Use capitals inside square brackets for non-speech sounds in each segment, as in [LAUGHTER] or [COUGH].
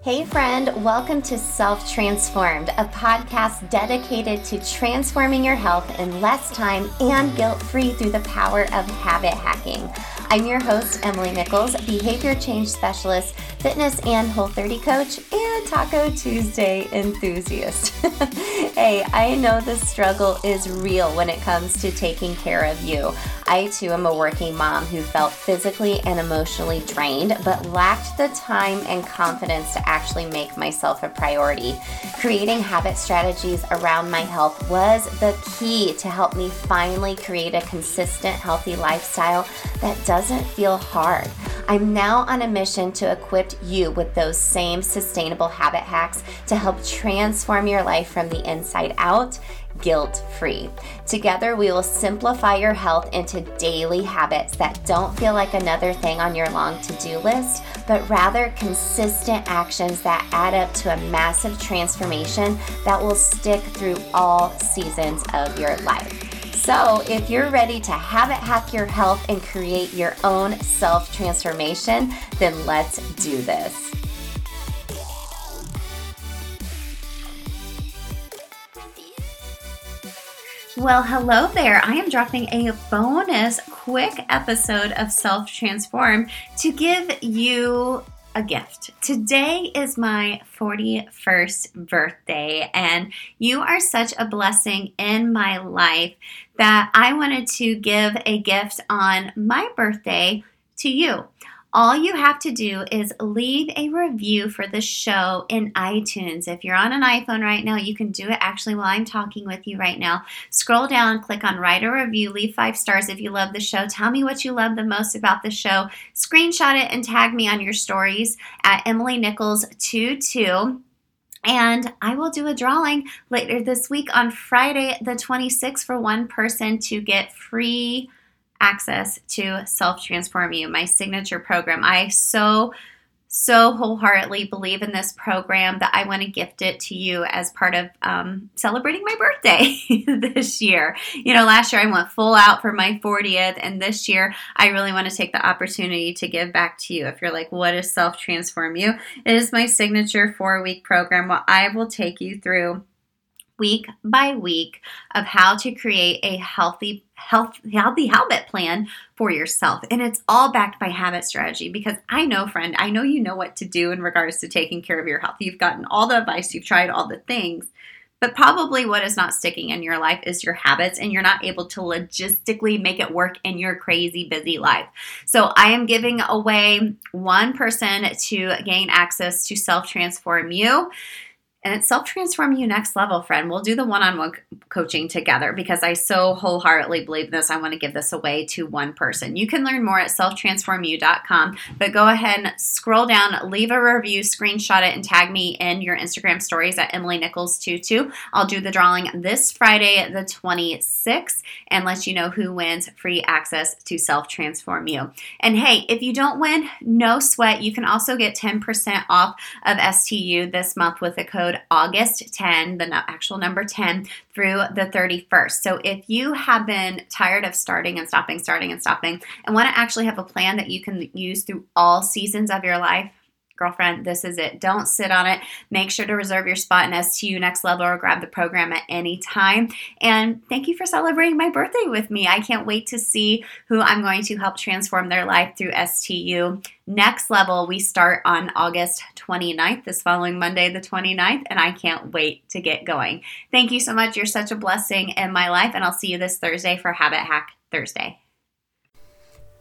Hey, friend, welcome to Self Transformed, a podcast dedicated to transforming your health in less time and guilt free through the power of habit hacking. I'm your host, Emily Nichols, behavior change specialist, fitness and whole 30 coach, and Taco Tuesday enthusiast. [LAUGHS] hey, I know the struggle is real when it comes to taking care of you. I too am a working mom who felt physically and emotionally drained, but lacked the time and confidence to actually make myself a priority. Creating habit strategies around my health was the key to help me finally create a consistent, healthy lifestyle that doesn't feel hard. I'm now on a mission to equip you with those same sustainable habit hacks to help transform your life from the inside out guilt free. Together, we will simplify your health into daily habits that don't feel like another thing on your long to do list, but rather consistent actions that add up to a massive transformation that will stick through all seasons of your life. So, if you're ready to habit hack your health and create your own self transformation, then let's do this. Well, hello there. I am dropping a bonus quick episode of Self Transform to give you a gift. Today is my 41st birthday, and you are such a blessing in my life that I wanted to give a gift on my birthday to you. All you have to do is leave a review for the show in iTunes. If you're on an iPhone right now, you can do it actually while I'm talking with you right now. Scroll down, click on write a review, leave five stars if you love the show. Tell me what you love the most about the show. Screenshot it and tag me on your stories at Emily Nichols 22. And I will do a drawing later this week on Friday, the 26th, for one person to get free access to Self Transform You, my signature program. I so so wholeheartedly believe in this program that I want to gift it to you as part of um, celebrating my birthday [LAUGHS] this year. You know, last year I went full out for my 40th, and this year I really want to take the opportunity to give back to you. If you're like, what is Self Transform You? It is my signature four week program where I will take you through week by week of how to create a healthy health healthy habit plan for yourself. And it's all backed by habit strategy because i know friend i know you know what to do in regards to taking care of your health. You've gotten all the advice you've tried all the things but probably what is not sticking in your life is your habits, and you're not able to logistically make it work in your crazy busy life. So, I am giving away one person to gain access to Self Transform You and it's self transform you next level, friend. We'll do the one on one coaching together because I so wholeheartedly believe this. I want to give this away to one person. You can learn more at selftransformu.com, but go ahead and scroll down, leave a review, screenshot it, and tag me in your Instagram stories at Emily Nichols22. I'll do the drawing this Friday, the 26th, and let you know who wins free access to Self Transform You. And hey, if you don't win, no sweat. You can also get 10% off of STU this month with the code August 10, the actual number 10, through the 31st. So if you have been tired of starting and stopping, starting and stopping, and want to actually have a plan that you can use through all seasons of your life, girlfriend, this is it. Don't sit on it. Make sure to reserve your spot in STU Next Level or grab the program at any time. And thank you for celebrating my birthday with me. I can't wait to see who I'm going to help transform their life through STU Next Level. We start on August 29th, this following Monday, the 29th, and I can't wait to get going. Thank you so much. You're such a blessing in my life, and I'll see you this Thursday for Habit Hack Thursday.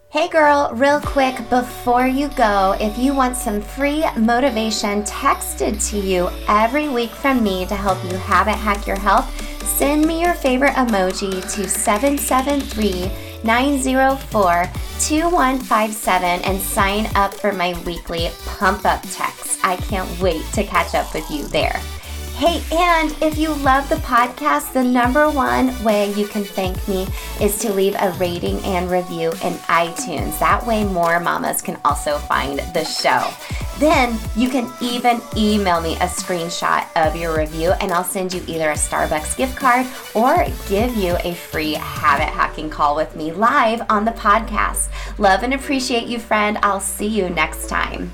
Hey girl, real quick before you go, if you want some free motivation texted to you every week from me to help you habit hack your health, send me your favorite emoji to 773 904 2157 and sign up for my weekly pump up text. I can't wait to catch up with you there. Hey, and if you love the podcast, the number one way you can thank me is to leave a rating and review in iTunes. That way, more mamas can also find the show. Then you can even email me a screenshot of your review, and I'll send you either a Starbucks gift card or give you a free habit hacking call with me live on the podcast. Love and appreciate you, friend. I'll see you next time.